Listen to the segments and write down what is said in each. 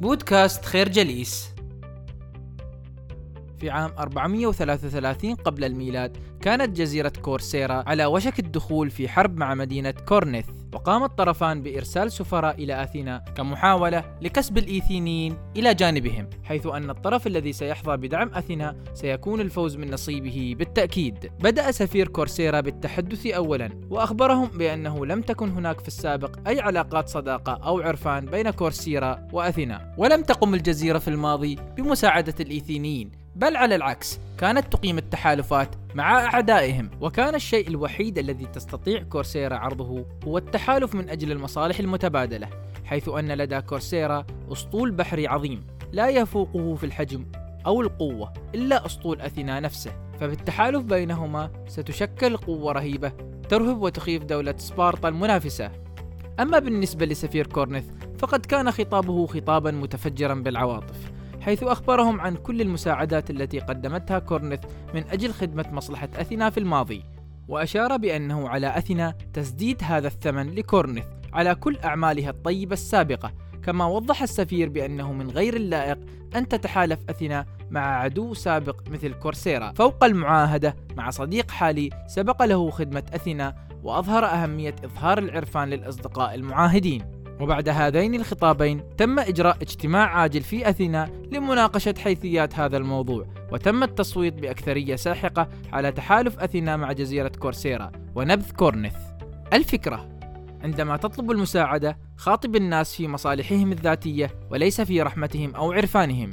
بودكاست خير جليس. في عام 433 قبل الميلاد كانت جزيرة كورسيرا على وشك الدخول في حرب مع مدينة كورنث وقام الطرفان بإرسال سفراء إلى أثينا كمحاولة لكسب الإيثينيين إلى جانبهم حيث أن الطرف الذي سيحظى بدعم أثينا سيكون الفوز من نصيبه بالتأكيد. بدأ سفير كورسيرا بالتحدث أولا وأخبرهم بأنه لم تكن هناك في السابق أي علاقات صداقة أو عرفان بين كورسيرا وأثينا ولم تقم الجزيرة في الماضي بمساعدة الإيثينيين. بل على العكس كانت تقيم التحالفات مع أعدائهم وكان الشيء الوحيد الذي تستطيع كورسيرا عرضه هو التحالف من أجل المصالح المتبادلة حيث أن لدى كورسيرا أسطول بحري عظيم لا يفوقه في الحجم أو القوة إلا أسطول أثينا نفسه فبالتحالف بينهما ستشكل قوة رهيبة ترهب وتخيف دولة سبارتا المنافسة. أما بالنسبة لسفير كورنث فقد كان خطابه خطابا متفجرا بالعواطف. حيث أخبرهم عن كل المساعدات التي قدمتها كورنث من أجل خدمة مصلحة أثينا في الماضي وأشار بأنه على أثينا تسديد هذا الثمن لكورنث على كل أعمالها الطيبة السابقة كما وضح السفير بأنه من غير اللائق أن تتحالف أثينا مع عدو سابق مثل كورسيرا. فوق المعاهدة مع صديق حالي سبق له خدمة أثينا وأظهر أهمية إظهار العرفان للأصدقاء المعاهدين. وبعد هذين الخطابين تم إجراء اجتماع عاجل في أثينا لمناقشة حيثيات هذا الموضوع وتم التصويت بأكثرية ساحقة على تحالف أثينا مع جزيرة كورسيرا ونبذ كورنث الفكرة عندما تطلب المساعدة خاطب الناس في مصالحهم الذاتية وليس في رحمتهم أو عرفانهم.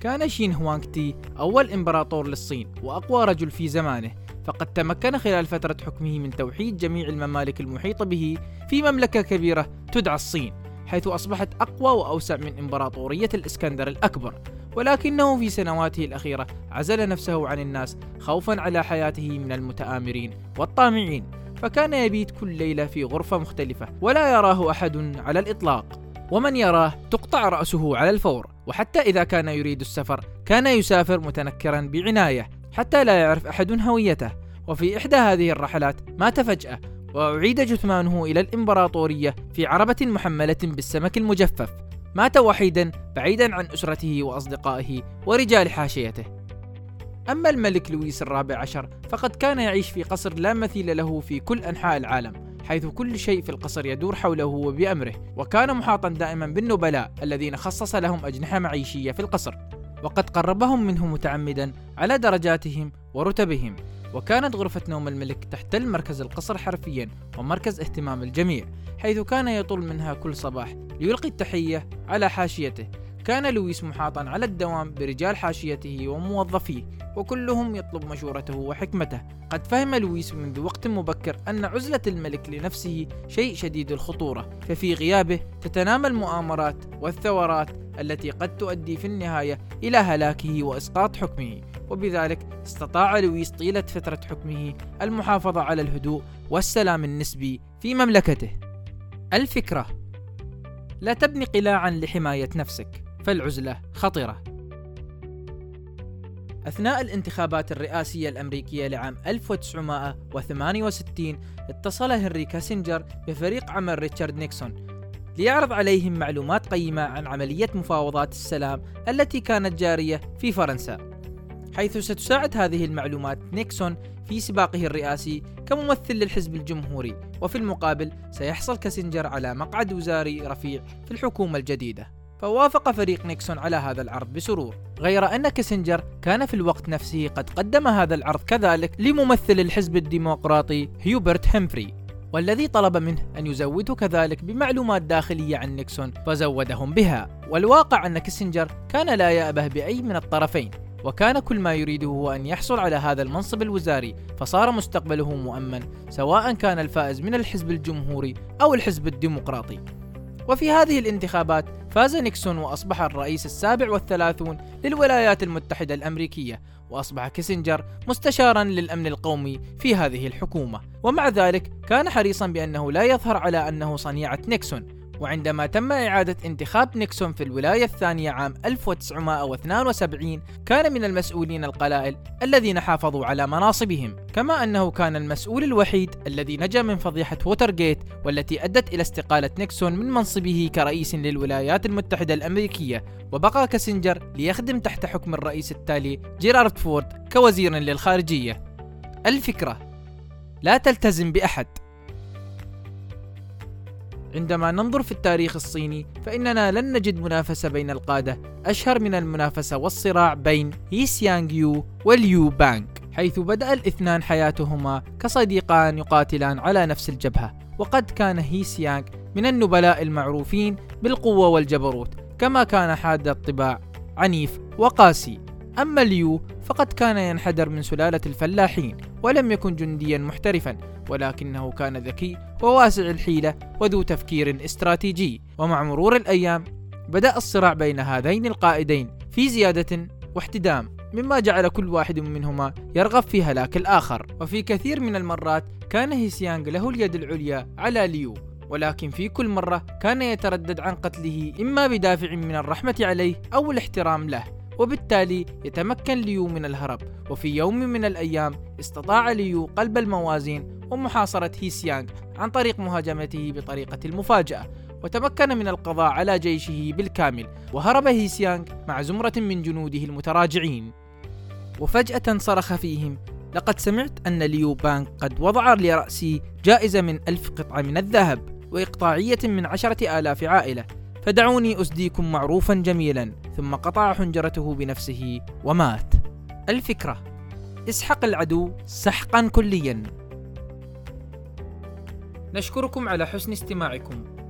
كان شين هوانغ تي أول إمبراطور للصين وأقوى رجل في زمانه. فقد تمكن خلال فترة حكمه من توحيد جميع الممالك المحيطة به في مملكة كبيرة تدعى الصين حيث أصبحت أقوى وأوسع من إمبراطورية الإسكندر الأكبر. ولكنه في سنواته الأخيرة عزل نفسه عن الناس خوفا على حياته من المتآمرين والطامعين فكان يبيت كل ليلة في غرفة مختلفة ولا يراه أحد على الإطلاق. ومن يراه تقطع رأسه على الفور وحتى إذا كان يريد السفر كان يسافر متنكرا بعناية. حتى لا يعرف أحد هويته. وفي إحدى هذه الرحلات مات فجأة وأعيد جثمانه إلى الإمبراطورية في عربة محملة بالسمك المجفف. مات وحيدا بعيدا عن أسرته وأصدقائه ورجال حاشيته. أما الملك لويس الرابع عشر فقد كان يعيش في قصر لا مثيل له في كل أنحاء العالم حيث كل شيء في القصر يدور حوله وبأمره وكان محاطا دائما بالنبلاء الذين خصص لهم أجنحة معيشية في القصر. وقد قربهم منه متعمدا على درجاتهم ورتبهم. وكانت غرفة نوم الملك تحتل مركز القصر حرفيا ومركز اهتمام الجميع حيث كان يطل منها كل صباح ليلقي التحية على حاشيته. كان لويس محاطا على الدوام برجال حاشيته وموظفيه وكلهم يطلب مشورته وحكمته. قد فهم لويس منذ وقت مبكر أن عزلة الملك لنفسه شيء شديد الخطورة. ففي غيابه تتنامى المؤامرات والثورات التي قد تؤدي في النهاية إلى هلاكه وإسقاط حكمه. وبذلك استطاع لويس طيلة فترة حكمه المحافظة على الهدوء والسلام النسبي في مملكته. الفكرة لا تبني قلاعا لحماية نفسك. فالعزلة خطرة أثناء الانتخابات الرئاسية الأمريكية لعام 1968 اتصل هنري كيسنجر بفريق عمل ريتشارد نيكسون ليعرض عليهم معلومات قيمة عن عملية مفاوضات السلام التي كانت جارية في فرنسا. حيث ستساعد هذه المعلومات نيكسون في سباقه الرئاسي كممثل للحزب الجمهوري وفي المقابل سيحصل كيسنجر على مقعد وزاري رفيع في الحكومة الجديدة. فوافق فريق نيكسون على هذا العرض بسرور. غير أن كيسنجر كان في الوقت نفسه قد قدم هذا العرض كذلك لممثل الحزب الديمقراطي هيوبرت هيمفري والذي طلب منه أن يزوده كذلك بمعلومات داخلية عن نيكسون فزودهم بها. والواقع أن كيسنجر كان لا يأبه بأي من الطرفين وكان كل ما يريده هو أن يحصل على هذا المنصب الوزاري فصار مستقبله مؤمن سواء كان الفائز من الحزب الجمهوري أو الحزب الديمقراطي. وفي هذه الانتخابات فاز نيكسون وأصبح الرئيس السابع والثلاثون للولايات المتحدة الأمريكية وأصبح كيسنجر مستشارا للأمن القومي في هذه الحكومة. ومع ذلك كان حريصا بأنه لا يظهر على أنه صنيعة نيكسون. وعندما تم إعادة انتخاب نيكسون في الولاية الثانية عام 1972 كان من المسؤولين القلائل الذين حافظوا على مناصبهم كما أنه كان المسؤول الوحيد الذي نجا من فضيحة ووترغيت والتي أدت إلى استقالة نيكسون من منصبه كرئيس للولايات المتحدة الأمريكية. وبقى كيسنجر ليخدم تحت حكم الرئيس التالي جيرارد فورد كوزير للخارجية. الفكرة لا تلتزم بأحد. عندما ننظر في التاريخ الصيني فإننا لن نجد منافسة بين القادة. أشهر من المنافسة والصراع بين هسيانغ يو وليو بانغ حيث بدأ الاثنان حياتهما كصديقان يقاتلان على نفس الجبهة. وقد كان هسيانغ من النبلاء المعروفين بالقوة والجبروت كما كان حاد الطباع عنيف وقاسي. أما ليو فقد كان ينحدر من سلالة الفلاحين ولم يكن جنديا محترفا ولكنه كان ذكي وواسع الحيلة وذو تفكير استراتيجي. ومع مرور الأيام بدأ الصراع بين هذين القائدين في زيادة واحتدام. مما جعل كل واحد منهما يرغب في هلاك الآخر. وفي كثير من المرات كان هيسيانغ له اليد العليا على ليو ولكن في كل مرة كان يتردد عن قتله إما بدافع من الرحمة عليه أو الاحترام له وبالتالي يتمكن ليو من الهرب. وفي يوم من الأيام استطاع ليو قلب الموازين ومحاصرة هيسيانغ عن طريق مهاجمته بطريقة المفاجأة. وتمكن من القضاء على جيشه بالكامل وهرب هيسيانغ مع زمرة من جنوده المتراجعين. وفجأة صرخ فيهم لقد سمعت أن ليو بانك قد وضع لرأسي جائزة من ألف قطعة من الذهب وإقطاعية من عشرة آلاف عائلة فدعوني أسديكم معروفا جميلا. ثم قطع حنجرته بنفسه ومات. الفكرة اسحق العدو سحقا كليا. نشكركم على حسن استماعكم.